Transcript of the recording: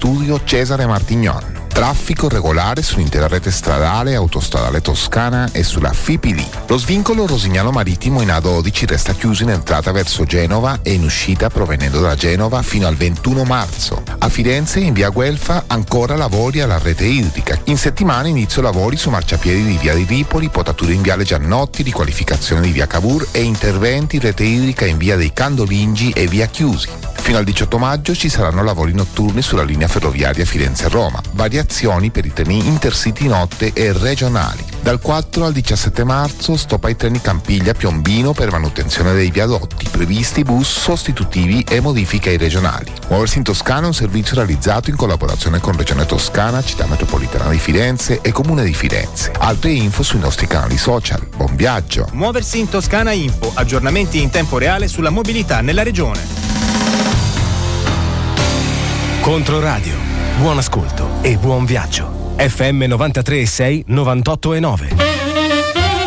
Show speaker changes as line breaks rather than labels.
studio Cesare Martignon. Traffico regolare sull'intera rete stradale e autostradale toscana e sulla FIPD. Lo svincolo Rosignano Marittimo in A12 resta chiuso in entrata verso Genova e in uscita provenendo da Genova fino al 21 marzo. A Firenze in via Guelfa ancora lavori alla rete idrica. In settimana inizio lavori su marciapiedi di via di Ripoli, potature in viale Giannotti, riqualificazione di via Cavour e interventi in rete idrica in via dei Candolingi e via Chiusi. Fino al 18 maggio ci saranno lavori notturni sulla linea ferroviaria Firenze-Roma, variazioni per i treni intercity notte e regionali. Dal 4 al 17 marzo stop ai treni Campiglia-Piombino per manutenzione dei viadotti, previsti bus sostitutivi e modifiche ai regionali. Muoversi in Toscana è un servizio realizzato in collaborazione con Regione Toscana, Città Metropolitana di Firenze e Comune di Firenze. Altre info sui nostri canali social. Buon viaggio!
Muoversi in Toscana Info, aggiornamenti in tempo reale sulla mobilità nella regione.
Controradio. Buon ascolto e buon viaggio. FM 93 6 98 e 9.